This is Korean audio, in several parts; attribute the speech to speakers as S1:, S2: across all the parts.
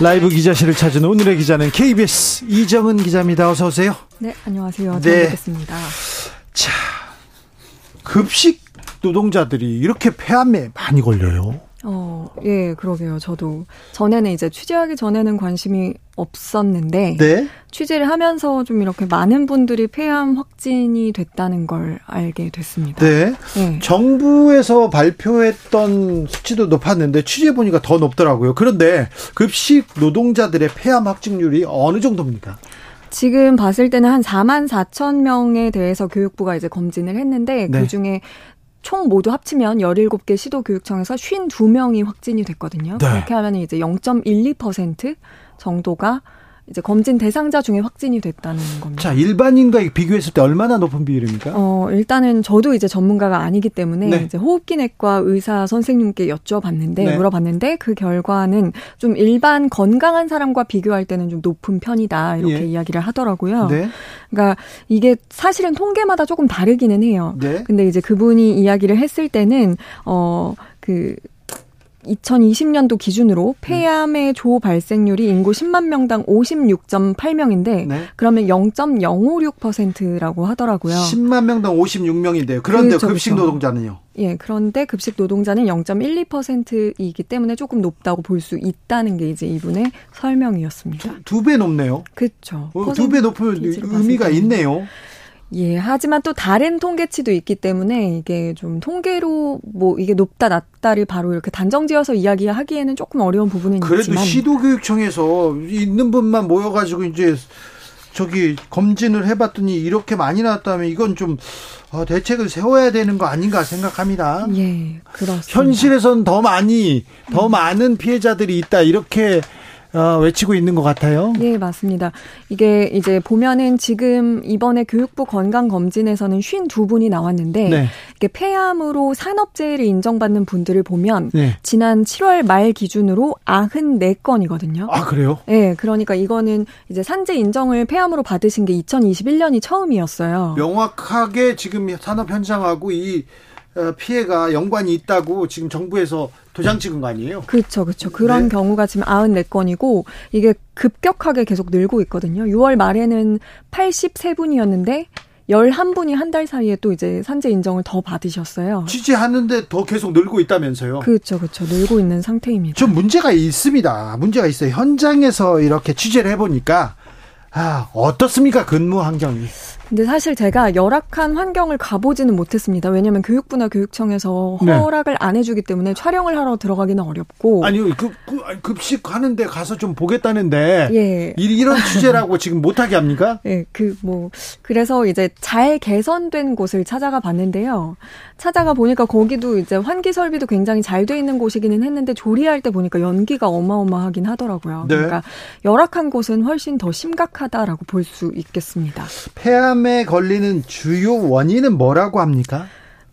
S1: 라이브 기자실을 찾은 오늘의 기자는 KBS 이정은 기자입니다. 어서 오세요.
S2: 네, 안녕하세요. 잘 네. 뵙겠습니다.
S1: 자, 급식 노동자들이 이렇게 폐암에 많이 걸려요.
S2: 어, 예, 그러게요. 저도 전에는 이제 취재하기 전에는 관심이 없었는데 네? 취재를 하면서 좀 이렇게 많은 분들이 폐암 확진이 됐다는 걸 알게 됐습니다.
S1: 네. 네. 정부에서 발표했던 수치도 높았는데 취재 보니까 더 높더라고요. 그런데 급식 노동자들의 폐암 확진율이 어느 정도입니까?
S2: 지금 봤을 때는 한 4만 4천 명에 대해서 교육부가 이제 검진을 했는데 네. 그 중에 총 모두 합치면 17개 시도교육청에서 52명이 확진이 됐거든요. 네. 그렇게 하면 이제 0.12% 정도가 이제 검진 대상자 중에 확진이 됐다는 겁니다.
S1: 자, 일반인과 비교했을 때 얼마나 높은 비율입니까?
S2: 어, 일단은 저도 이제 전문가가 아니기 때문에 네. 이제 호흡기내과 의사 선생님께 여쭤봤는데 네. 물어봤는데 그 결과는 좀 일반 건강한 사람과 비교할 때는 좀 높은 편이다 이렇게 예. 이야기를 하더라고요. 네. 그러니까 이게 사실은 통계마다 조금 다르기는 해요. 네. 근데 이제 그분이 이야기를 했을 때는 어그 2020년도 기준으로 폐암의 조 발생률이 인구 10만 명당 56.8명인데 네. 그러면 0.056%라고 하더라고요.
S1: 10만 명당 56명인데요. 그런데 그렇죠, 급식 그렇죠. 노동자는요?
S2: 예, 그런데 급식 노동자는 0.12%이기 때문에 조금 높다고 볼 수 있다는 게 이제 이분의 설명이었습니다.
S1: 두 배 높네요.
S2: 그렇죠.
S1: 어, 두배 높으면 의미가 있네요.
S2: 예, 하지만 또 다른 통계치도 있기 때문에 이게 좀 통계로 뭐 이게 높다 낮다를 바로 이렇게 단정지어서 이야기하기에는 조금 어려운 부분은
S1: 그래도
S2: 있지만
S1: 그래도 시도교육청에서 있는 분만 모여가지고 이제 저기 검진을 해봤더니 이렇게 많이 나왔다면 이건 좀 어, 대책을 세워야 되는 거 아닌가 생각합니다.
S2: 예, 그렇습니다.
S1: 현실에선 더 많이 더 많은 피해자들이 있다 이렇게 어, 외치고 있는 것 같아요.
S2: 네, 맞습니다. 이게 이제 보면은 지금 이번에 교육부 건강검진에서는 52분이 나왔는데 네. 이게 폐암으로 산업재해를 인정받는 분들을 보면 네. 지난 7월 말 기준으로 94건이거든요.
S1: 아, 그래요?
S2: 네, 그러니까 이거는 이제 산재 인정을 폐암으로 받으신 게 2021년이 처음이었어요.
S1: 명확하게 지금 산업 현장하고 이 어, 피해가 연관이 있다고 지금 정부에서 도장 찍은 거 아니에요?
S2: 그렇죠, 그렇죠. 그런 네. 경우가 지금 94건이고 이게 급격하게 계속 늘고 있거든요. 6월 말에는 83분이었는데 11분이 한 달 사이에 또 이제 산재 인정을 더 받으셨어요.
S1: 취재하는데 더 계속 늘고 있다면서요?
S2: 그렇죠, 그렇죠. 늘고 있는 상태입니다.
S1: 좀 문제가 있습니다. 문제가 있어요. 현장에서 이렇게 취재를 해보니까 아, 어떻습니까? 근무 환경이.
S2: 근데 사실 제가 열악한 환경을 가보지는 못했습니다. 왜냐하면 교육부나 교육청에서 네. 허락을 네. 안 해주기 때문에 촬영을 하러 들어가기는 어렵고.
S1: 아니요, 급, 급 식 하는데 가서 좀 보겠다는데. 예. 이런 취재라고 지금 못하게 합니까?
S2: 예, 그, 뭐, 그래서 이제 잘 개선된 곳을 찾아가 봤는데요. 찾아가 보니까 거기도 이제 환기 설비도 굉장히 잘 돼 있는 곳이기는 했는데 조리할 때 보니까 연기가 어마어마하긴 하더라고요. 네. 그러니까 열악한 곳은 훨씬 더 심각하다라고 볼 수 있겠습니다.
S1: 폐암 폐암에 걸리는 주요 원인은 뭐라고 합니까?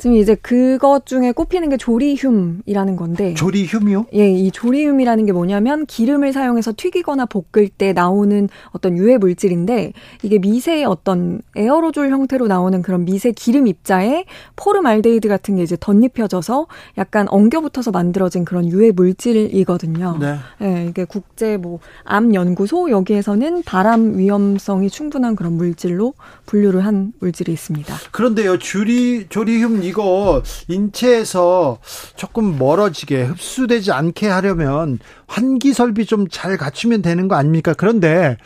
S2: 지금 이제 그것 중에 꼽히는 게 조리흄이라는 건데.
S1: 조리흄이요?
S2: 예, 이 조리흄이라는 게 뭐냐면 기름을 사용해서 튀기거나 볶을 때 나오는 어떤 유해 물질인데 이게 미세의 어떤 에어로졸 형태로 나오는 그런 미세 기름 입자에 포름알데히드 같은 게 이제 덧입혀져서 약간 엉겨붙어서 만들어진 그런 유해 물질이거든요. 네. 예, 이게 국제 뭐 암 연구소 여기에서는 발암 위험성이 충분한 그런 물질로 분류를 한 물질이 있습니다.
S1: 그런데요, 조리 조리흉 이거 인체에서 조금 멀어지게 흡수되지 않게 하려면 환기 설비 좀 잘 갖추면 되는 거 아닙니까? 그런데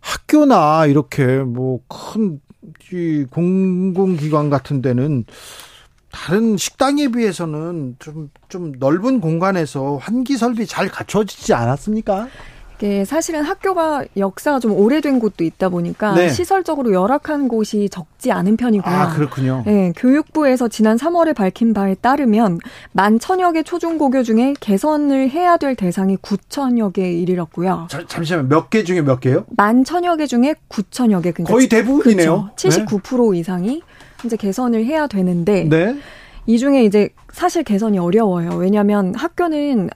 S1: 학교나 이렇게 뭐 큰 공공기관 같은 데는 다른 식당에 비해서는 좀, 좀 넓은 공간에서 환기 설비 잘 갖춰지지 않았습니까?
S2: 이게 사실은 학교가 역사가 좀 오래된 곳도 있다 보니까 네. 시설적으로 열악한 곳이 적지 않은 편이고요.
S1: 아, 그렇군요.
S2: 네, 교육부에서 지난 3월에 밝힌 바에 따르면 만 천여 개 초중고교 중에 개선을 해야 될 대상이 9천여 개에 이르렀고요.
S1: 자, 잠시만 몇개 중에 몇 개요?
S2: 만 천여 개 중에 9천여 개.
S1: 그러니까 거의 대부분이네요.
S2: 그렇죠. 79%
S1: 네.
S2: 이상이 이제 개선을 해야 되는데
S1: 네.
S2: 이 중에 이제 사실 개선이 어려워요. 왜냐하면 학교는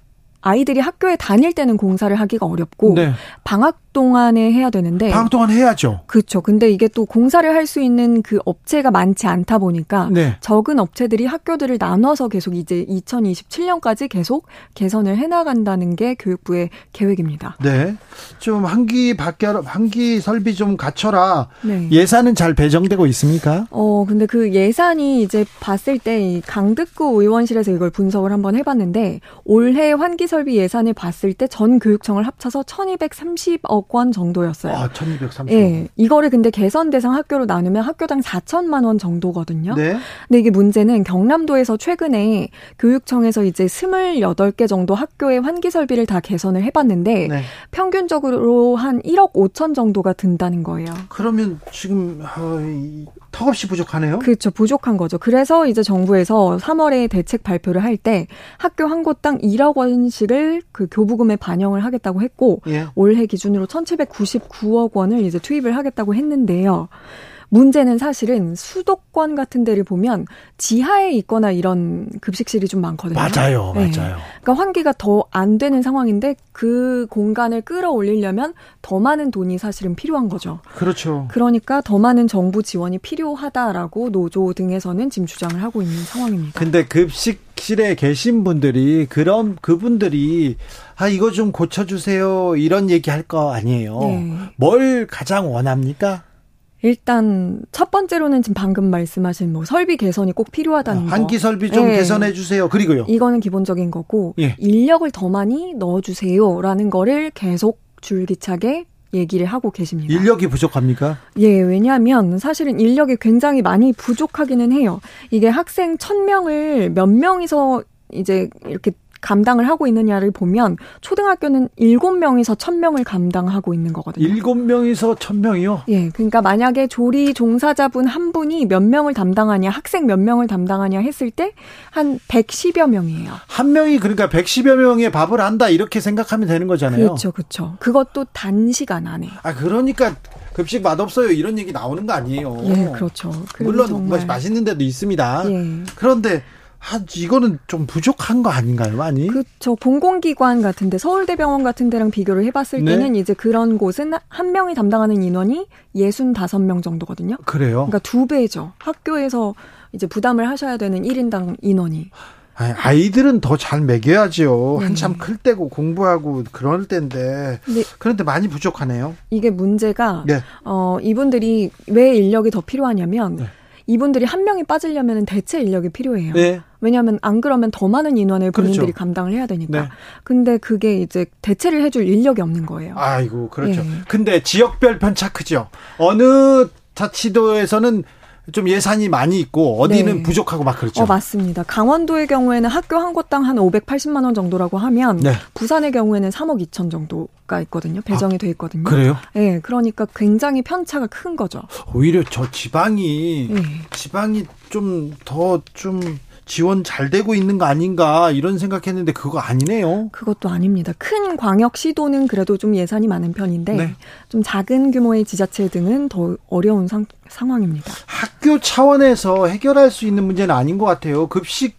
S2: 아이들이 학교에 다닐 때는 공사를 하기가 어렵고 네. 방학 동안에 해야 되는데
S1: 방학 동안 해야죠.
S2: 그렇죠. 근데 이게 또 공사를 할 수 있는 그 업체가 많지 않다 보니까 네. 적은 업체들이 학교들을 나눠서 계속 이제 2027년까지 계속 개선을 해 나간다는 게 교육부의 계획입니다.
S1: 네. 좀 한기 밖에 한기 설비 좀 갖춰라. 네. 예산은 잘 배정되고 있습니까?
S2: 어, 근데 그 예산이 이제 봤을 때 강득구 의원실에서 이걸 분석을 한번 해 봤는데 올해 환기 설비 예산을 봤을 때 전 교육청을 합쳐서 1230억 1 0원 정도였어요.
S1: 아, 1230원.
S2: 예. 이거를 근데 개선 대상 학교로 나누면 학교당 4천만 원 정도거든요.
S1: 네.
S2: 근데 이게 문제는 경남도에서 최근에 교육청에서 이제 28개 정도 학교의 환기 설비를 다 개선을 해 봤는데 네. 평균적으로 한 1억 5천 정도가 든다는 거예요.
S1: 그러면 지금 어, 턱없이 부족하네요.
S2: 그렇죠. 부족한 거죠. 그래서 이제 정부에서 3월에 대책 발표를 할 때 학교 한 곳당 1억 원씩을 그 교부금에 반영을 하겠다고 했고 예. 올해 기준으로 1,799억 원을 이제 투입을 하겠다고 했는데요. 문제는 사실은 수도권 같은 데를 보면 지하에 있거나 이런 급식실이 좀 많거든요.
S1: 맞아요, 네. 맞아요.
S2: 그러니까 환기가 더 안 되는 상황인데 그 공간을 끌어올리려면 더 많은 돈이 사실은 필요한 거죠.
S1: 그렇죠.
S2: 그러니까 더 많은 정부 지원이 필요하다라고 노조 등에서는 지금 주장을 하고 있는 상황입니다.
S1: 근데 급식실에 계신 분들이 그런 그분들이 아 이거 좀 고쳐주세요 이런 얘기 할 거 아니에요. 네. 뭘 가장 원합니까?
S2: 일단 첫 번째로는 지금 방금 말씀하신 뭐 설비 개선이 꼭 필요하다는 거.
S1: 한기 설비 좀 네. 개선해 주세요. 그리고요.
S2: 이거는 기본적인 거고 예. 인력을 더 많이 넣어 주세요라는 거를 계속 줄기차게 얘기를 하고 계십니다.
S1: 인력이 부족합니까?
S2: 예, 왜냐하면 사실은 인력이 굉장히 많이 부족하기는 해요. 이게 학생 1000명을 몇 명이서 이제 이렇게 감당을 하고 있느냐를 보면 초등학교는 7명에서 1000명을 감당하고 있는 거거든요.
S1: 7명에서 1000명이요?
S2: 예. 그러니까 만약에 조리 종사자분 한 분이 몇 명을 담당하냐, 학생 몇 명을 담당하냐 했을 때 한 110여 명이에요.
S1: 한 명이 그러니까 110여 명의 밥을 한다 이렇게 생각하면 되는 거잖아요.
S2: 그렇죠. 그렇죠. 그것도 단시간 안에.
S1: 아, 그러니까 급식 맛없어요 이런 얘기 나오는 거 아니에요.
S2: 예, 그렇죠.
S1: 물론 정말... 맛있는 데도 있습니다. 예. 그런데 한 이거는 좀 부족한 거 아닌가요, 많이?
S2: 그렇죠. 공공기관 같은데 서울대병원 같은 데랑 비교를 해봤을 네. 때는 이제 그런 곳은 한 명이 담당하는 인원이 65명 정도거든요.
S1: 그래요?
S2: 그러니까 두 배죠. 학교에서 이제 부담을 하셔야 되는 1인당 인원이.
S1: 아이들은 더 잘 먹여야죠. 네. 한참 클 때고 공부하고 그럴 때인데. 네. 그런데 많이 부족하네요.
S2: 이게 문제가 네. 어 이분들이 왜 인력이 더 필요하냐면 네. 이분들이 한 명이 빠지려면 대체 인력이 필요해요. 네. 왜냐하면 안 그러면 더 많은 인원을 본인들이 그렇죠. 감당을 해야 되니까. 네. 근데 그게 이제 대체를 해줄 인력이 없는 거예요.
S1: 아이고 그렇죠. 예. 근데 지역별 편차 크죠. 어느 자치도에서는 좀 예산이 많이 있고 어디는 네. 부족하고 막 그렇죠.
S2: 어, 맞습니다. 강원도의 경우에는 학교 한 곳당 한 580만 원 정도라고 하면 네. 부산의 경우에는 3억 2천 정도가 있거든요. 배정이 아, 돼 있거든요.
S1: 그래요?
S2: 네, 그러니까 굉장히 편차가 큰 거죠.
S1: 오히려 저 지방이 네. 지방이 좀 더좀 좀 지원 잘 되고 있는 거 아닌가 이런 생각했는데 그거 아니네요.
S2: 그것도 아닙니다. 큰 광역 시도는 그래도 좀 예산이 많은 편인데 네. 좀 작은 규모의 지자체 등은 더 어려운 상, 상황입니다.
S1: 학교 차원에서 해결할 수 있는 문제는 아닌 것 같아요. 급식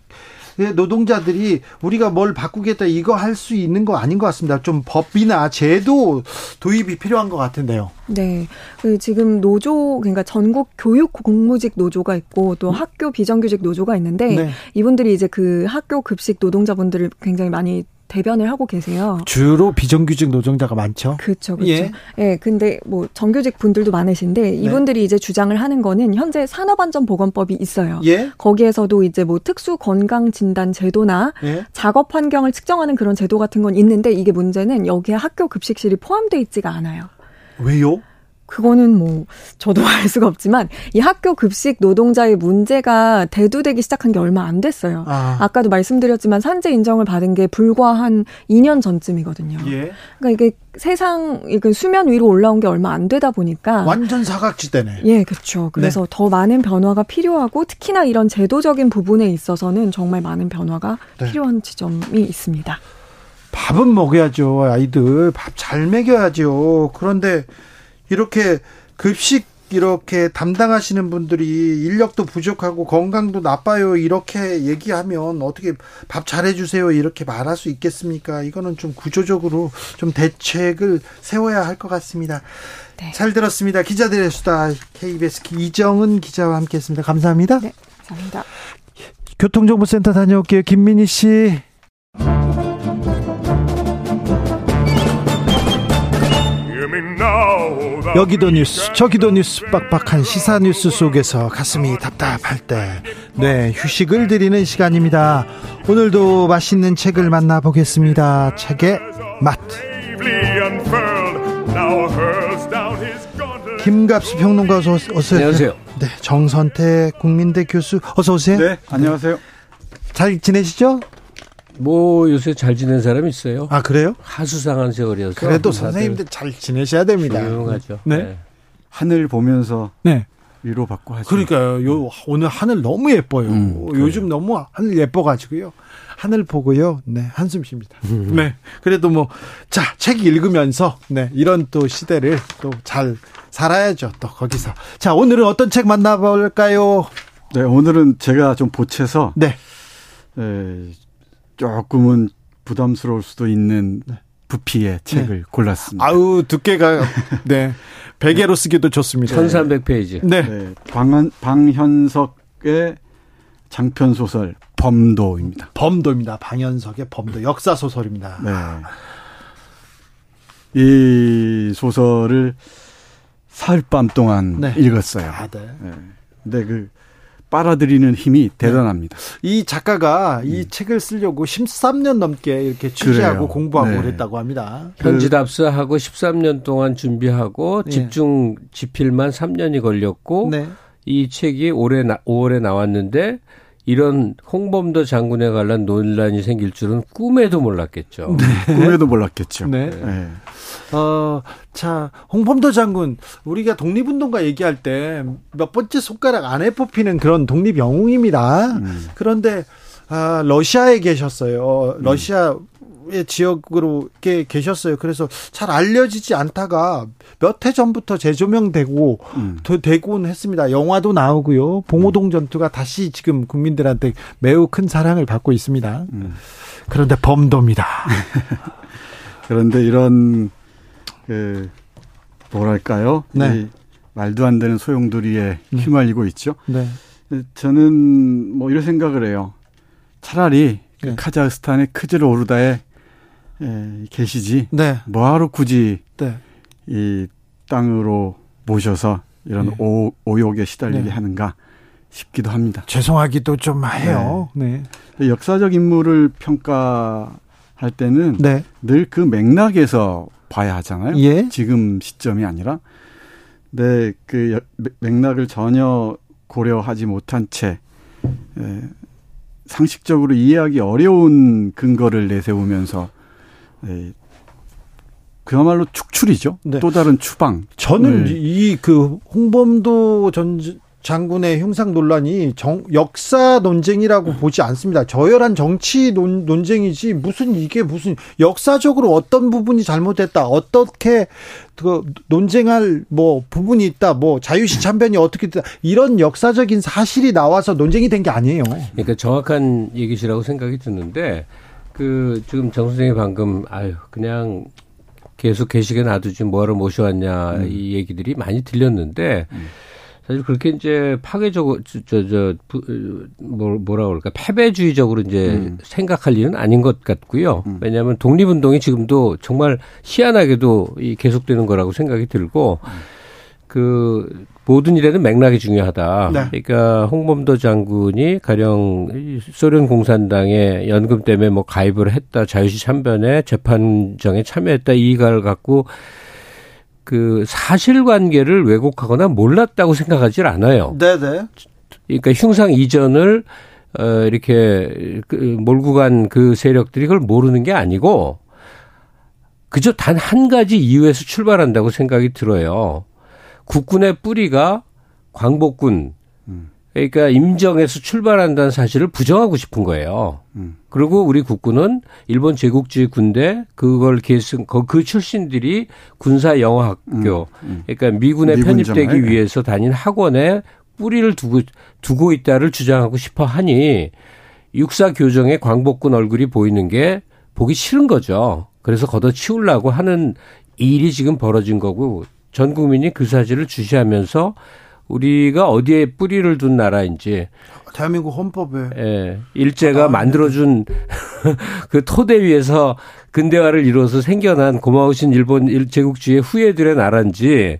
S1: 노동자들이 우리가 뭘 바꾸겠다 이거 할 수 있는 거 아닌 것 같습니다. 좀 법이나 제도 도입이 필요한 것 같은데요.
S2: 네. 그 지금 노조, 그러니까 전국 교육 공무직 노조가 있고 또 음? 학교 비정규직 노조가 있는데 네. 이분들이 이제 그 학교 급식 노동자분들을 굉장히 많이 대변을 하고 계세요.
S1: 주로 비정규직 노동자가 많죠.
S2: 그렇죠, 그렇죠. 예. 예, 근데 뭐 정규직 분들도 많으신데 네. 이분들이 네. 이제 주장을 하는 거는 현재 산업안전보건법이 있어요.
S1: 예.
S2: 거기에서도 이제 뭐 특수 건강 진단 제도나 예. 작업 환경을 측정하는 그런 제도 같은 건 있는데 이게 문제는 여기에 학교 급식실이 포함되어 있지가 않아요.
S1: 왜요?
S2: 그거는 뭐 저도 알 수가 없지만 이 학교 급식 노동자의 문제가 대두되기 시작한 게 얼마 안 됐어요. 아. 까도 말씀드렸지만 산재 인정을 받은 게 불과 한 2년 전쯤이거든요. 예. 그러니까 이게 세상 이게 수면 위로 올라온 게 얼마 안 되다 보니까
S1: 완전 사각지대네.
S2: 예, 그렇죠. 그래서 네. 더 많은 변화가 필요하고 특히나 이런 제도적인 부분에 있어서는 정말 많은 변화가 네. 필요한 지점이 있습니다.
S1: 밥은 먹여야죠. 아이들 밥 잘 먹여야죠. 그런데 이렇게 급식 이렇게 담당하시는 분들이 인력도 부족하고 건강도 나빠요 이렇게 얘기하면 어떻게 밥 잘해주세요 이렇게 말할 수 있겠습니까? 이거는 좀 구조적으로 좀 대책을 세워야 할 것 같습니다. 네. 잘 들었습니다. 기자들의 수다 KBS 이정은 기자와 함께했습니다. 감사합니다.
S2: 네, 감사합니다.
S1: 교통정보센터 다녀올게요. 김민희 씨. 여기도 뉴스 저기도 뉴스 빡빡한 시사 뉴스 속에서 가슴이 답답할 때 네 휴식을 드리는 시간입니다. 오늘도 맛있는 책을 만나보겠습니다. 책의 맛. 김갑수 평론가 어서 오세요.
S3: 안녕하세요.
S1: 네 정선태 국민대 교수 어서 오세요.
S4: 네 안녕하세요.
S1: 잘 지내시죠?
S3: 뭐 요새 잘 지낸 사람 있어요.
S1: 아 그래요?
S3: 하수상한 세월이어서.
S1: 그래도 선생님들 잘 지내셔야 됩니다.
S3: 유용하죠.
S1: 네. 네.
S4: 하늘 보면서 네. 위로 받고 하죠.
S1: 그러니까요. 요 오늘 하늘 너무 예뻐요. 음, 요즘 너무 하늘 예뻐가지고요. 하늘 보고요. 네 한숨 쉽니다. 음. 네. 그래도 뭐 자 책 읽으면서 네 이런 또 시대를 또 잘 살아야죠. 또 거기서 자 오늘은 어떤 책 만나볼까요?
S4: 네 오늘은 제가 좀 보채서
S1: 네.
S4: 에, 조금은 부담스러울 수도 있는 네. 부피의 책을 네. 골랐습니다.
S1: 아우 두께가 네 베개로 쓰기도 좋습니다.
S3: 1300페이지.
S1: 네. 네.
S4: 방, 방현석의 장편 소설 범도입니다.
S1: 범도입니다. 방현석의 범도 역사 소설입니다.
S4: 네. 이 소설을 사흘 밤 동안 네. 읽었어요. 아, 네. 네. 근데 그 빨아들이는 힘이 대단합니다.
S1: 네. 이 작가가 이 음. 책을 쓰려고 13년 넘게 이렇게 취재하고 그래요. 공부하고 네. 그랬다고 합니다.
S3: 편지 답사하고 13년 동안 준비하고 네. 집중 집필만 3년이 걸렸고 네. 이 책이 올해 5월에 나왔는데 이런 홍범도 장군에 관한 논란이 생길 줄은 꿈에도 몰랐겠죠.
S4: 네. 꿈에도 몰랐겠죠.
S1: 네. 네. 어, 자, 홍범도 장군, 우리가 독립운동가 얘기할 때 몇 번째 손가락 안에 뽑히는 그런 독립 영웅입니다. 음. 그런데, 아, 러시아에 계셨어요. 러시아 음. 의 지역으로 이렇게 계셨어요. 그래서 잘 알려지지 않다가 몇 해 전부터 재조명되고 음. 되곤 했습니다. 영화도 나오고요. 봉오동 전투가 다시 지금 국민들한테 매우 큰 사랑을 받고 있습니다. 음. 그런데 범도입니다.
S4: 그런데 이런 그 뭐랄까요? 네. 말도 안 되는 소용돌이에 네. 휘말리고 있죠. 네. 저는 뭐 이런 생각을 해요. 차라리 그 네. 카자흐스탄의 크즈르 오르다에 예, 계시지. 네. 뭐하러 굳이 네. 이 땅으로 모셔서 이런 네. 오, 오욕에 시달리게 네. 하는가 싶기도 합니다.
S1: 죄송하기도 좀 해요.
S4: 네. 네. 역사적 인물을 평가할 때는 네. 늘그 맥락에서 봐야 하잖아요. 예? 지금 시점이 아니라. 네, 그 맥락을 전혀 고려하지 못한 채 예, 상식적으로 이해하기 어려운 근거를 내세우면서 네. 그야말로 축출이죠. 네. 또 다른 추방.
S1: 저는 네. 이그 홍범도 전 장군의 형상 논란이 정, 역사 논쟁이라고 보지 않습니다. 저열한 정치 논, 논쟁이지 무슨 이게 무슨 역사적으로 어떤 부분이 잘못됐다, 어떻게 그 논쟁할 뭐 부분이 있다, 뭐 자유시 참변이 어떻게 됐다 이런 역사적인 사실이 나와서 논쟁이 된 게 아니에요.
S3: 그러니까 정확한 얘기시라고 생각이 드는데 그 지금 정 선생이 방금 아유 그냥 계속 계시게 놔두지 뭐하러 모셔왔냐 음. 이 얘기들이 많이 들렸는데 음. 사실 그렇게 이제 파괴적으로 저저 뭐 뭐라 그럴까 패배주의적으로 이제 음. 생각할 일은 아닌 것 같고요. 음. 왜냐하면 독립운동이 지금도 정말 희한하게도 이 계속되는 거라고 생각이 들고 음. 그 모든 일에는 맥락이 중요하다. 네. 그러니까 홍범도 장군이 가령 소련 공산당의 연금 때문에 뭐 가입을 했다, 자유시 참변에 재판정에 참여했다 이걸 갖고 그 사실관계를 왜곡하거나 몰랐다고 생각하지 않아요.
S1: 네네.
S3: 그러니까 흉상 이전을 어 이렇게 그 몰고 간 그 세력들이 그걸 모르는 게 아니고 그저 단 한 가지 이유에서 출발한다고 생각이 들어요. 국군의 뿌리가 광복군 그러니까 임정에서 출발한다는 사실을 부정하고 싶은 거예요. 음. 그리고 우리 국군은 일본 제국주의 군대 그걸 계승 그 출신들이 군사 영어학교 음. 음. 그러니까 미군에 편입되기 위해서 다닌 학원에 뿌리를 두고 두고 있다를 주장하고 싶어 하니 육사 교정에 광복군 얼굴이 보이는 게 보기 싫은 거죠. 그래서 걷어치우려고 하는 일이 지금 벌어진 거고 전 국민이 그 사실을 주시하면서 우리가 어디에 뿌리를 둔 나라인지
S1: 대한민국 헌법에
S3: 예, 일제가 아, 만들어준 그 토대 위에서 근대화를 이루어서 생겨난 고마우신 일본 제국주의 후예들의 나라인지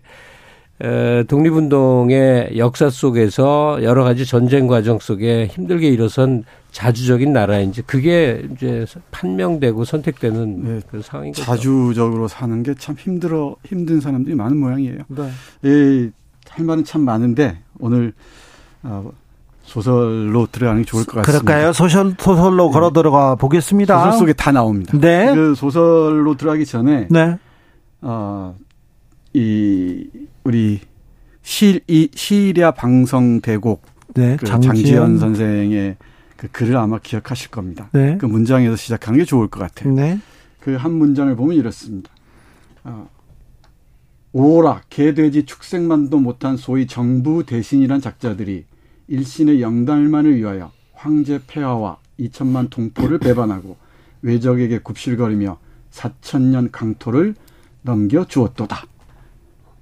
S3: 에, 독립운동의 역사 속에서 여러 가지 전쟁 과정 속에 힘들게 일어선 자주적인 나라인지 그게 이제 판명되고 선택되는 네, 그 상황인 거죠.
S4: 자주적으로 사는 게 참 힘들어 힘든 사람들이 많은 모양이에요. 네. 이, 할 말은 참 많은데 오늘 어, 소설로 들어가는 게 좋을 것 같습니다.
S1: 그럴까요? 소설 소설로 네. 걸어 들어가 보겠습니다.
S4: 소설 속에 다 나옵니다.
S1: 네.
S4: 그 소설로 들어가기 전에 네. 어, 이 우리 시, 이, 시리아 방송대곡 네, 그 장지연. 장지연 선생의 그 글을 아마 기억하실 겁니다. 네. 그 문장에서 시작하는 게 좋을 것 같아요. 네. 그한 문장을 보면 이렇습니다. 어, 오라 개돼지 축생만도 못한 소위 정부 대신이란 작자들이 일신의 영달만을 위하여 황제 폐하와 2천만 동포를 배반하고 외적에게 굽실거리며 4천년 강토를 넘겨 주었도다.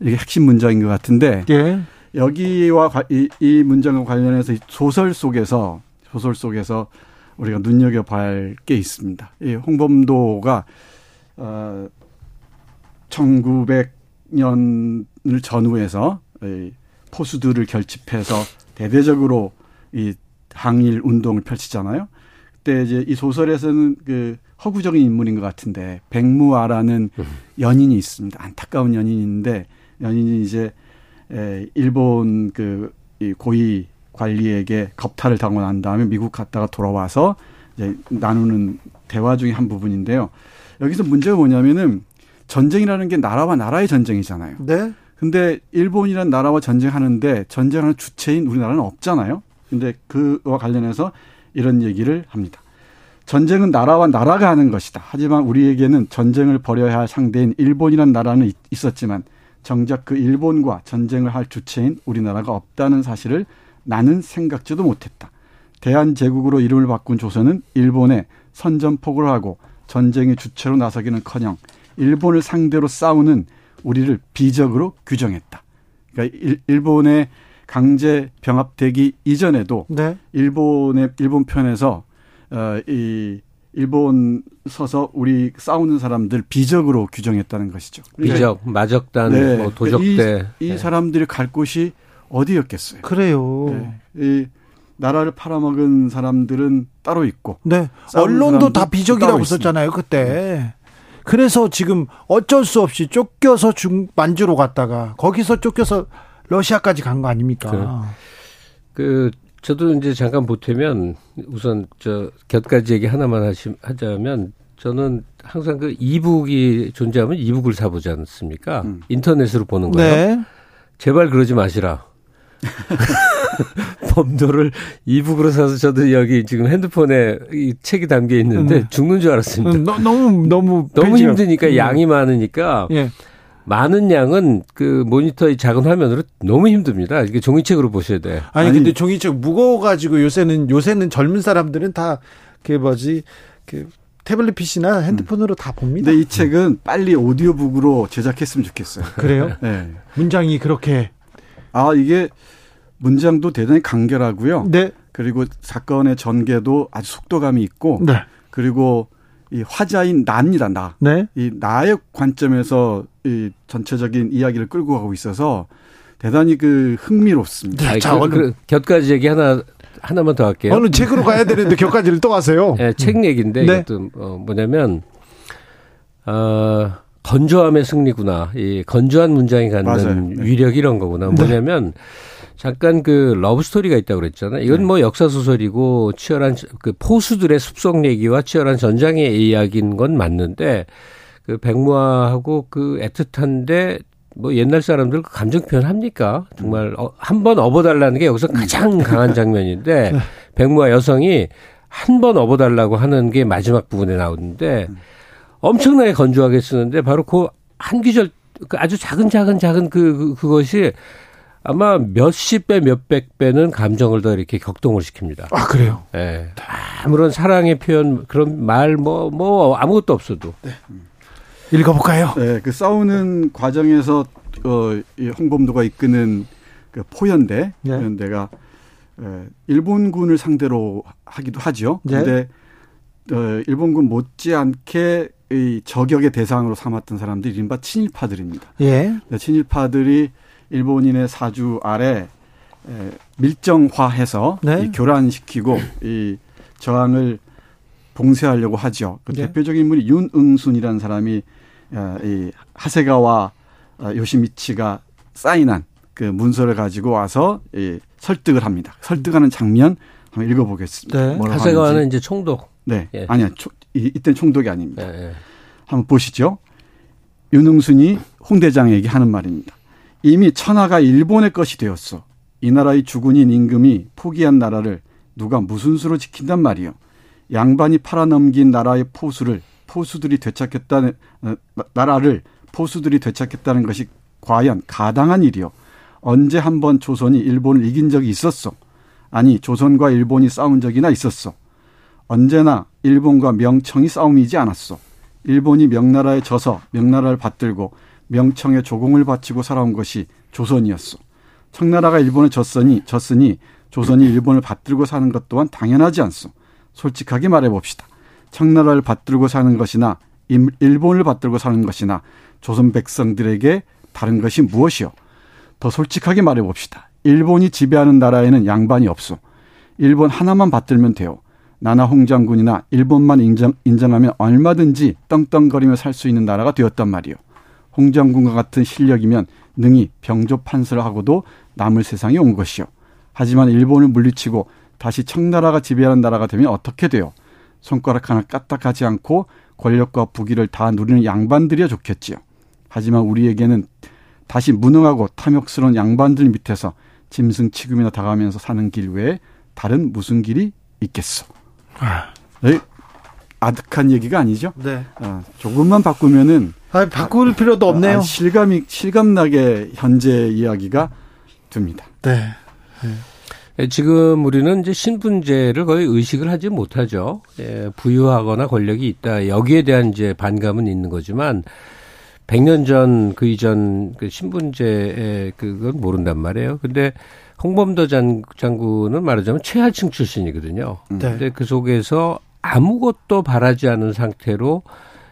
S4: 이게 핵심 문장인 것 같은데 예. 여기와 이, 이 문장과 관련해서 소설 속에서 소설 속에서 우리가 눈여겨 봐야 할게 있습니다. 이 홍범도가 어 1900년을 전후해서 이 포수들을 결집해서 대대적으로 이 항일 운동을 펼치잖아요. 그때 이제 이 소설에서는 그 허구적인 인물인 것 같은데 백무아라는 음. 연인이 있습니다. 안타까운 연인인데 연인이 이제 에 일본 그 이 고위 관리에게 겁탈을 당하고 난 다음에 미국 갔다가 돌아와서 이제 나누는 대화 중에 한 부분인데요. 여기서 문제가 뭐냐면은 전쟁이라는 게 나라와 나라의 전쟁이잖아요.
S1: 네.
S4: 근데 일본이란 나라와 전쟁하는데 전쟁하는 주체인 우리나라는 없잖아요. 근데 그와 관련해서 이런 얘기를 합니다. 전쟁은 나라와 나라가 하는 것이다. 하지만 우리에게는 전쟁을 벌여야 할 상대인 일본이란 나라는 있었지만 정작 그 일본과 전쟁을 할 주체인 우리나라가 없다는 사실을 나는 생각지도 못했다. 대한제국으로 이름을 바꾼 조선은 일본에 선전포고를 하고 전쟁의 주체로 나서기는커녕 일본을 상대로 싸우는 우리를 비적으로 규정했다. 그러니까 일, 본의 강제 병합되기 이전에도 네. 일본의 일본 편에서 어 이 일본 서서 우리 싸우는 사람들 비적으로 규정했다는 것이죠.
S3: 비적, 마적단, 네. 뭐 도적대.
S4: 이, 이 네. 사람들이 갈 곳이 어디였겠어요?
S1: 그래요.
S4: 네. 이 나라를 팔아먹은 사람들은 따로 있고.
S1: 네. 언론도 다 비적이라고 썼잖아요, 그때. 네. 그래서 지금 어쩔 수 없이 쫓겨서 중 만주로 갔다가 거기서 쫓겨서 러시아까지 간 거 아닙니까?
S3: 그, 그 저도 이제 잠깐 보태면 우선 저 곁가지 얘기 하나만 하시, 하자면 저는 항상 그 이북이 존재하면 이북을 사보지 않습니까? 음. 인터넷으로 보는 거예요. 네. 제발 그러지 마시라. 범도를 이북으로 사서 저도 여기 지금 핸드폰에 이 책이 담겨 있는데 음. 죽는 줄 알았습니다. 음,
S1: 너, 너무 너무
S3: 너무 힘드니까 음. 양이 많으니까 예. 많은 양은 그 모니터의 작은 화면으로 너무 힘듭니다. 이게 종이책으로 보셔야 돼.
S1: 아니, 아니 근데 종이책 무거워가지고 요새는 요새는 젊은 사람들은 다 그 뭐지 그 태블릿 PC나 핸드폰으로 음. 다 봅니다.
S4: 근데 이 책은 빨리 오디오북으로 제작했으면 좋겠어요.
S1: 그래요? 네. 문장이 그렇게
S4: 아 이게 문장도 대단히 간결하고요. 네. 그리고 사건의 전개도 아주 속도감이 있고 네. 그리고 이 화자인 나입니다. 나. 네. 이 나의 관점에서 이 전체적인 이야기를 끌고 가고 있어서 대단히 그 흥미롭습니다.
S3: 네, 자, 그, 그, 곁가지 얘기 하나 하나만 더 할게요.
S1: 어느 책으로 가야 되는데 곁가지를 또 가세요.
S3: 네, 책 얘기인데 네. 이것도 어, 뭐냐면 어 건조함의 승리구나. 이 건조한 문장이 갖는 네. 위력 이런 거구나. 네. 뭐냐면 잠깐 그 love story가 있다고 그랬잖아요. 이건 네. 뭐 역사 소설이고 치열한 그 포수들의 숲속 얘기와 치열한 전장의 이야기인 건 맞는데 그 백무아하고 그 애틋한데 뭐 옛날 사람들 그 감정 표현합니까? 정말 어, 한번 업어달라는 게 여기서 가장 강한 장면인데 네. 백무아 여성이 한 번 업어달라고 하는 게 마지막 부분에 나오는데 엄청나게 건조하게 쓰는데 바로 그 한 기절 그 아주 작은 작은 작은 그, 그 그것이 아마 몇십 배, 몇백 배는 감정을 더 이렇게 격동을 시킵니다.
S1: 아, 그래요?
S3: 예. 네. 아무런 사랑의 표현, 그런 말, 뭐, 뭐, 아무것도 없어도. 네.
S1: 읽어볼까요?
S4: 네, 그 싸우는 과정에서 어, 이 홍범도가 이끄는 그 포연대 네. 포연대가 에, 일본군을 상대로 하기도 하죠. 네. 근데 어, 일본군 못지않게 이 저격의 대상으로 삼았던 사람들이 이른바 친일파들입니다.
S1: 예.
S4: 친일파들이 일본인의 사주 아래 에, 밀정화해서 네. 이 교란시키고 이 저항을 봉쇄하려고 하죠. 그 네. 대표적인 인물이 윤응순이라는 사람이 어, 이 하세가와 어, 요시미치가 사인한 그 문서를 가지고 와서 이 설득을 합니다. 설득하는 장면 한번 읽어보겠습니다.
S3: 네. 하세가와는 이제 총독.
S4: 네, 예. 아니야. 초, 이, 이때는 총독이 아닙니다. 예, 예. 한번 보시죠. 윤응순이 홍대장에게 하는 말입니다. 이미 천하가 일본의 것이 되었어. 이 나라의 주군인 임금이 포기한 나라를 누가 무슨 수로 지킨단 말이요. 양반이 팔아넘긴 나라의 포수를 포수들이 되찾겠다는 어, 나라를 포수들이 되찾겠다는 것이 과연 가당한 일이요. 언제 한 번 조선이 일본을 이긴 적이 있었어? 아니 조선과 일본이 싸운 적이나 있었어. 언제나 일본과 명청이 싸움이지 않았어. 일본이 명나라에 져서 명나라를 받들고 명청에 조공을 바치고 살아온 것이 조선이었어. 청나라가 일본에 졌으니 졌으니 조선이 일본을 받들고 사는 것 또한 당연하지 않소. 솔직하게 말해 봅시다. 청나라를 받들고 사는 것이나 일본을 받들고 사는 것이나 조선 백성들에게 다른 것이 무엇이요? 더 솔직하게 말해 봅시다. 일본이 지배하는 나라에는 양반이 없어. 일본 하나만 받들면 돼요. 나나 홍 장군이나 일본만 인정, 인정하면 얼마든지 떵떵거리며 살 수 있는 나라가 되었단 말이요. 홍장군과 같은 실력이면 능히 병조 판서를 하고도 남을 세상에 온 것이요. 하지만 일본을 물리치고 다시 청나라가 지배하는 나라가 되면 어떻게 돼요? 손가락 하나 까딱하지 않고 권력과 부귀를 다 누리는 양반들이야 좋겠지요. 하지만 우리에게는 다시 무능하고 탐욕스러운 양반들 밑에서 짐승 취급이나 당하면서 사는 길 외에 다른 무슨 길이 있겠어. 아. 네? 아득한 얘기가 아니죠.
S1: 네.
S4: 어, 조금만 바꾸면은
S1: 아, 바꿀 필요도 없네요. 아,
S4: 실감이 실감나게 현재 이야기가 됩니다.
S1: 네. 네.
S3: 예, 지금 우리는 이제 신분제를 거의 의식을 하지 못하죠. 예, 부유하거나 권력이 있다. 여기에 대한 이제 반감은 있는 거지만 100년 전 그 이전 그 신분제의 그건 모른단 말이에요. 근데 홍범도 장, 장군은 말하자면 최하층 출신이거든요. 네. 근데 그 속에서 아무것도 바라지 않은 상태로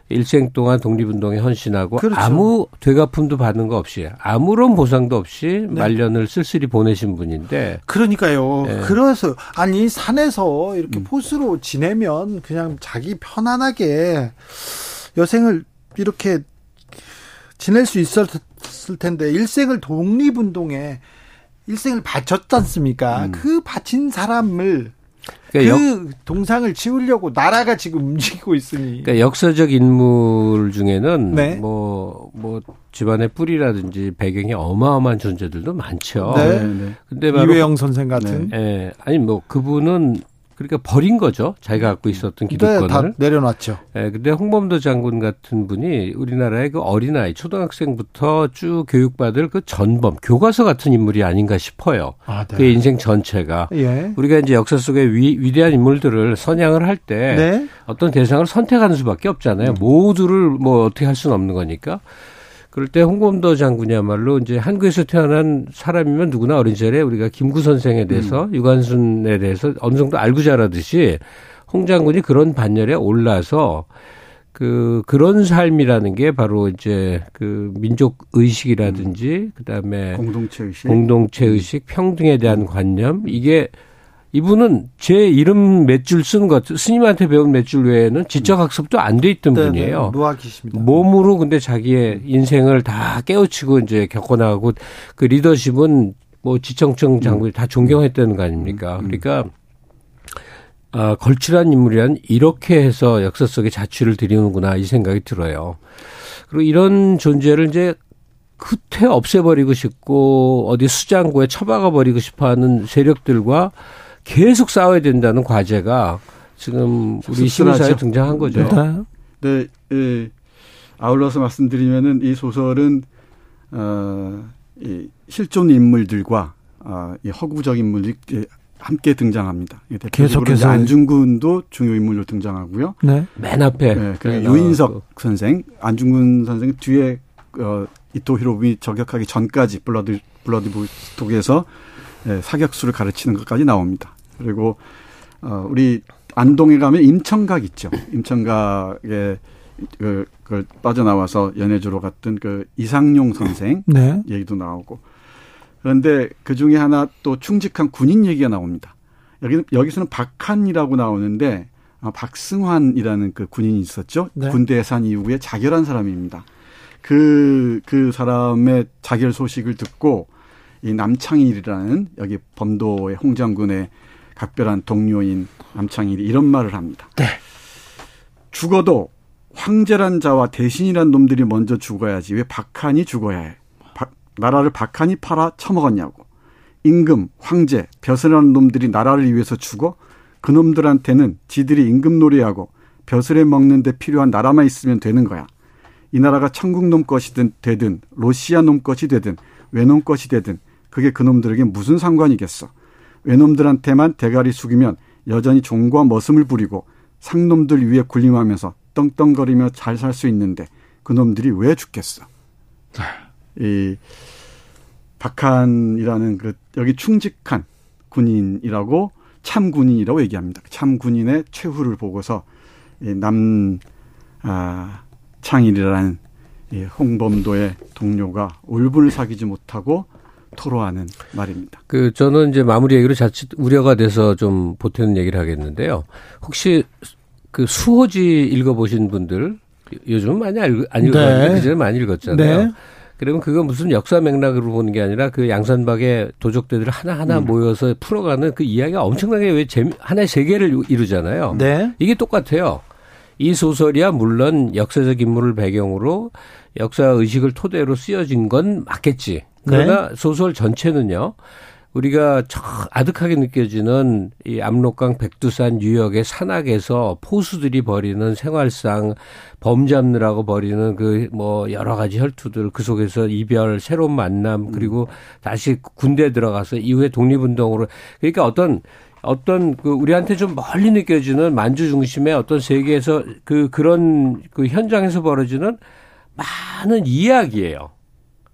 S3: 일생 동안 독립운동에 헌신하고 그렇죠. 아무 되갚음도 받는 거 없이 아무런 보상도 없이 네. 말년을 쓸쓸히 보내신 분인데
S1: 그러니까요. 네. 그래서 아니 산에서 이렇게 음. 포스로 지내면 그냥 자기 편안하게 여생을 이렇게 지낼 수 있었을 텐데 일생을 독립운동에 일생을 바쳤지 않습니까? 음. 그 바친 사람을 그러니까 그 역, 동상을 치우려고 나라가 지금 움직이고 있으니.
S3: 그러니까 역사적 인물 중에는 네. 뭐, 뭐, 집안의 뿌리라든지 배경이 어마어마한 존재들도 많죠.
S1: 네. 네. 근데 바로. 이회영 선생 같은.
S3: 예. 네. 아니, 뭐, 그분은 그러니까 버린 거죠. 자기가 갖고 있었던 기득권을. 네, 다
S1: 내려놨죠.
S3: 예, 근데 홍범도 장군 같은 분이 우리나라의 그 어린아이, 초등학생부터 쭉 교육받을 그 전범, 교과서 같은 인물이 아닌가 싶어요. 아, 네. 그 인생 전체가. 예. 우리가 이제 역사 속에 위, 위대한 인물들을 선양을 할때 네. 어떤 대상을 선택하는 수밖에 없잖아요. 음. 모두를 뭐 어떻게 할 수는 없는 거니까. 그럴 때 홍범도 장군이야말로 이제 한국에서 태어난 사람이면 누구나 어린 시절에 우리가 김구 선생에 대해서 음. 유관순에 대해서 어느 정도 알고 자라듯이 홍 장군이 그런 반열에 올라서 그 그런 삶이라는 게 바로 이제 그 민족 의식이라든지 음. 그다음에
S4: 공동체 의식,
S3: 공동체 의식, 평등에 대한 관념 이게 이분은 제 이름 몇줄 쓰는 것, 스님한테 배운 몇 줄 외에는 지적 학습도 안 돼 있던 네네, 분이에요.
S1: 무학이십니다.
S3: 몸으로 근데 자기의 인생을 다 깨우치고 이제 겪어나가고 그 리더십은 뭐 지청청 장군이 다 존경했다는 거 아닙니까? 음, 음. 그러니까 아, 걸출한 인물이란 이렇게 해서 역사 속에 자취를 들이는구나 이 생각이 들어요. 그리고 이런 존재를 이제 후퇴 없애버리고 싶고 어디 수장고에 처박아 버리고 싶어하는 세력들과 계속 싸워야 된다는 과제가 지금 우리 시민사회에 등장한 거죠.
S4: 네. 네, 예. 아울러서 말씀드리면은 이 소설은 어, 이 실존 인물들과 어, 이 허구적 인물이 함께 등장합니다. 계속해서 안중근도 중요 인물로 등장하고요.
S3: 네. 맨 앞에. 네,
S4: 그리고 유인석 선생, 안중근 선생 뒤에 어, 이토 히로부미 저격하기 전까지 블라디 블라디보스토크에서 예, 사격수를 가르치는 것까지 나옵니다. 그리고 어 우리 안동에 가면 임청각 있죠. 임청각에 그, 그 빠져나와서 연해주로 갔던 그 이상용 선생 네. 얘기도 나오고 그런데 그 중에 하나 또 충직한 군인 얘기가 나옵니다. 여기 여기서는 박한이라고 나오는데 아, 박승환이라는 그 군인이 있었죠. 네. 군대에 산 이후에 자결한 사람입니다. 그, 그 사람의 자결 소식을 듣고 이 남창일이라는 여기 범도의 홍장군의 각별한 동료인 남창일이 이런 말을 합니다. 네. 죽어도 황제란 자와 대신이란 놈들이 먼저 죽어야지 왜 박한이 죽어야 해? 바, 나라를 박한이 팔아 처먹었냐고. 임금, 황제, 벼슬이라는 놈들이 나라를 위해서 죽어 그 놈들한테는 지들이 임금 놀이하고 벼슬에 먹는데 필요한 나라만 있으면 되는 거야. 이 나라가 천국 놈 것이든 되든 로시아 놈 것이 되든 외놈 것이 되든 그게 그놈들에게 무슨 상관이겠어. 외놈들한테만 대가리 숙이면 여전히 종과 머슴을 부리고 상놈들 위에 군림하면서 떵떵거리며 잘 살 수 있는데 그놈들이 왜 죽겠어. 이 박한이라는 그 여기 충직한 군인이라고 참 군인이라고 얘기합니다. 참 군인의 최후를 보고서 남 아, 창일이라는 홍범도의 동료가 울분을 사귀지 못하고 토로하는 말입니다.
S3: 그 저는 이제 마무리 얘기로 자칫 우려가 돼서 좀 보태는 얘기를 하겠는데요. 혹시 그 수호지 읽어보신 분들 요즘 많이 안 읽었는데 네. 그전에 많이 읽었잖아요. 네. 그러면 그거 무슨 역사 맥락으로 보는 게 아니라 그 양산박의 도적대들 하나하나 음. 모여서 풀어가는 그 이야기가 엄청나게 왜 재미, 하나의 세계를 이루잖아요. 네. 이게 똑같아요. 이 소설이야 물론 역사적 인물을 배경으로 역사 의식을 토대로 쓰여진 건 맞겠지. 그러나 네. 소설 전체는요. 우리가 저 아득하게 느껴지는 이 압록강 백두산 유역의 산악에서 포수들이 벌이는 생활상 범 잡느라고 벌이는 그 뭐 여러 가지 혈투들 그 속에서 이별 새로운 만남 그리고 다시 군대 들어가서 이후에 독립운동으로 그러니까 어떤 어떤 그 우리한테 좀 멀리 느껴지는 만주 중심의 어떤 세계에서 그 그런 그 현장에서 벌어지는 많은 이야기예요.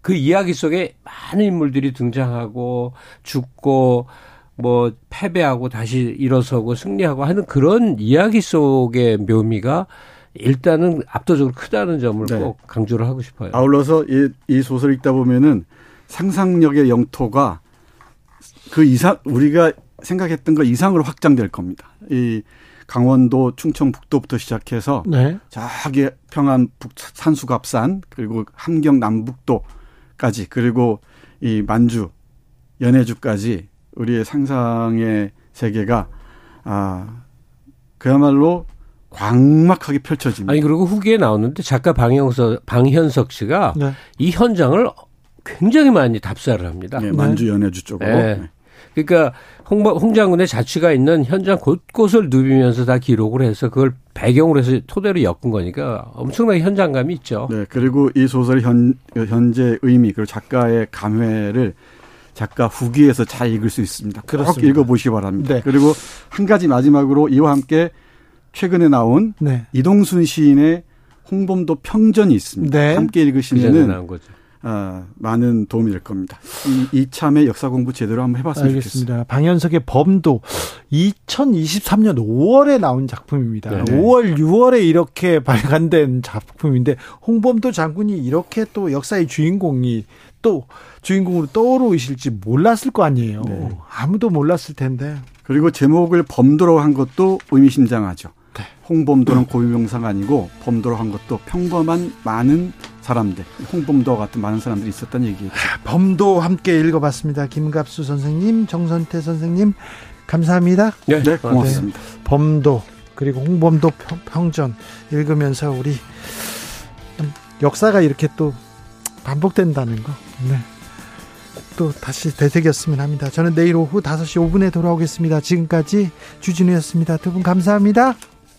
S3: 그 이야기 속에 많은 인물들이 등장하고 죽고 뭐 패배하고 다시 일어서고 승리하고 하는 그런 이야기 속의 묘미가 일단은 압도적으로 크다는 점을 네. 꼭 강조를 하고 싶어요.
S4: 아울러서 이, 이 소설 읽다 보면은 상상력의 영토가 그 이상 우리가 생각했던 것 이상으로 확장될 겁니다. 이 강원도 충청북도부터 시작해서 네. 저기 평안 북 산수갑산 그리고 함경 남북도 까지 그리고 이 만주 연해주까지 우리의 상상의 세계가 아 그야말로 광막하게 펼쳐집니다.
S3: 아니 그리고 후기에 나오는데 작가 방영석 방현석 씨가 네. 이 현장을 굉장히 많이 답사를 합니다.
S4: 네, 만주 연해주 쪽으로. 네. 네.
S3: 그러니까 홍, 홍 장군의 자취가 있는 현장 곳곳을 누비면서 다 기록을 해서 그걸 배경으로 해서 토대로 엮은 거니까 엄청나게 현장감이 있죠.
S4: 네. 그리고 이 소설 현, 현재 의미 그리고 작가의 감회를 작가 후기에서 잘 읽을 수 있습니다. 그렇습니다. 꼭 읽어보시기 바랍니다. 네. 그리고 한 가지 마지막으로 이와 함께 최근에 나온 네. 이동순 시인의 홍범도 평전이 있습니다. 네. 함께 읽으시면은 어, 많은 도움이 될 겁니다. 이, 이참에 역사 공부 제대로 한번 해봤으면 알겠습니다. 좋겠습니다.
S1: 방현석의 범도 2023년 5월에 나온 작품입니다. 네네. 5월, 6월에 이렇게 발간된 작품인데 홍범도 장군이 이렇게 또 역사의 주인공이 또 주인공으로 떠오르실지 몰랐을 거 아니에요. 네. 아무도 몰랐을 텐데
S4: 그리고 제목을 범도로 한 것도 의미심장하죠. 네. 홍범도는 고유명사가 아니고 범도로 한 것도 평범한 많은 사람들, 홍범도와 같은 많은 사람들이 있었다는 얘기예요.
S1: 범도 함께 읽어봤습니다. 김갑수 선생님, 정선태 선생님, 감사합니다.
S4: 네, 네 고맙습니다.
S1: 네, 범도 그리고 홍범도 평전 읽으면서 우리 역사가 이렇게 또 반복된다는 거. 네. 또 다시 되새겼으면 합니다. 저는 내일 오후 5시 5분에 돌아오겠습니다. 지금까지 주진우였습니다. 두 분 감사합니다.